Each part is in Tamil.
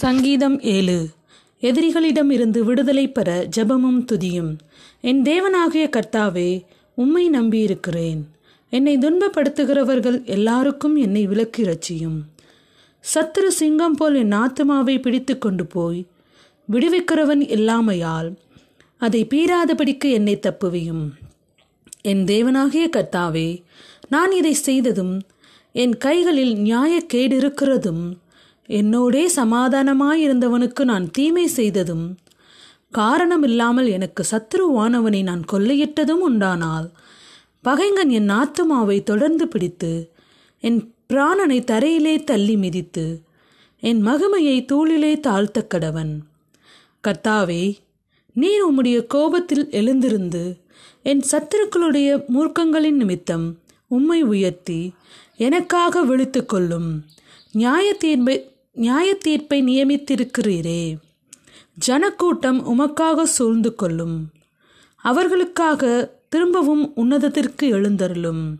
சங்கீதம் ஏழு. எதிரிகளிடம் இருந்து விடுதலை பெற ஜெபமும் துதியும். என் தேவனாகிய கர்த்தாவே உம்மை நம்பியிருக்கிறேன். என்னை துன்பப்படுத்துகிறவர்கள் எல்லாருக்கும் என்னை விலக்கி ரட்சியும் சத்துரு சிங்கம் போல் என் ஆத்துமாவை பிடித்து கொண்டு போய் விடுவிக்கிறவன் இல்லாமையால் அதை பீறாதபடிக்கு என்னை தப்புவியும். என் தேவனாகிய கர்த்தாவே நான் இதை செய்ததும் என் கைகளில் நியாயக்கேடு இருக்கிறதும் என்னோடே சமாதானமாயிருந்தவனுக்கு நான் தீமை செய்ததும் காரணமில்லாமல் எனக்கு சத்ருவானவனை நான் கொள்ளையிட்டதும் உண்டானால் பகைங்கன் என் ஆத்துமாவை தொடர்ந்து பிடித்து என் பிராணனை தரையிலே தள்ளி மிதித்து என் மகிமையை தூளிலே தாழ்த்த கடவன். கர்த்தாவே நீர் உம்முடைய கோபத்தில் எழுந்திருந்து என் சத்துருக்களுடைய மூர்க்கங்களின் நிமித்தம் உம்மை உயர்த்தி எனக்காக விழித்து கொள்ளும் நியாய தீர்ப்பை நியாய தீர்ப்பை நியமித்திருக்கிறீரே. ஜனக்கூட்டம் உமக்காக சூழ்ந்து கொள்ளும். அவர்களுக்காக திரும்பவும் உன்னதத்திற்கு எழுந்தருளும்.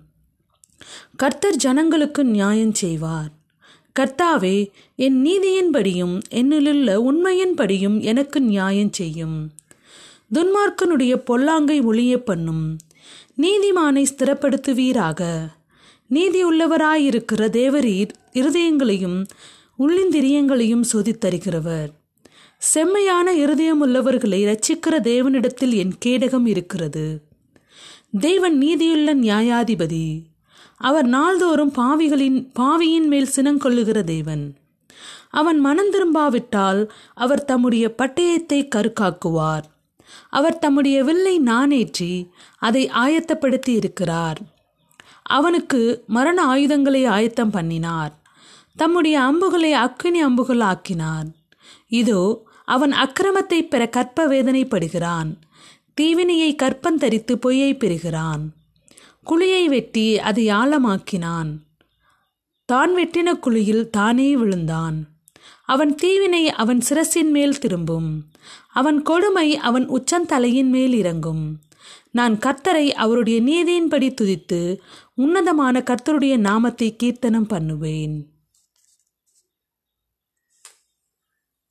கர்த்தர் ஜனங்களுக்கு நியாயம் செய்வார். கர்த்தாவே என் நீதியின்படியும் என்னிலுள்ள உண்மையின்படியும் எனக்கு நியாயம் செய்யும். துன்மார்க்கனுடைய பொல்லாங்கை ஒளிய பண்ணும். நீதிமானை ஸ்திரப்படுத்துவீராக. நீதியுள்ளவராயிருக்கிற தேவரீர் இருதயங்களையும் உள்ளிந்திரியங்களையும் சோதித்தருகிறவர் செம்மையான இருதயம் உள்ளவர்களை ரட்சிக்கிற தேவனிடத்தில் என் கேடகம் இருக்கிறது. தேவன் நீதியுள்ள நியாயாதிபதி. அவர் நாள்தோறும் பாவிகளின் பாவியின் மேல் சினங்கொள்ளுகிற தேவன். அவன் மனம் திரும்பாவிட்டால் அவர் தம்முடைய பட்டயத்தை கருக்காக்குவார். அவர் தம்முடைய வில்லை நானேற்றி அதை ஆயத்தப்படுத்தி இருக்கிறார் அவனுக்கு மரண ஆயுதங்களை ஆயத்தம் பண்ணினார். தம்முடைய அம்புகளை அக்கினி அம்புகளாக்கினான். இதோ அவன் அக்கிரமத்தை பெற கற்ப வேதனைப்படுகிறான் தீவினையை கற்பந்தரித்து பொய்யை பெறுகிறான் குழியை வெட்டி அதை ஆழமாக்கினான். தான் வெட்டின குழியில் தானே விழுந்தான். அவன் தீவினை அவன் சிரசின் மேல் திரும்பும். அவன் கொடுமை அவன் உச்சந்தலையின் மேல் இறங்கும். நான் கர்த்தரை அவருடைய நீதியின்படி துதித்து உன்னதமான கர்த்தருடைய நாமத்தை கீர்த்தனம் பண்ணுவேன்.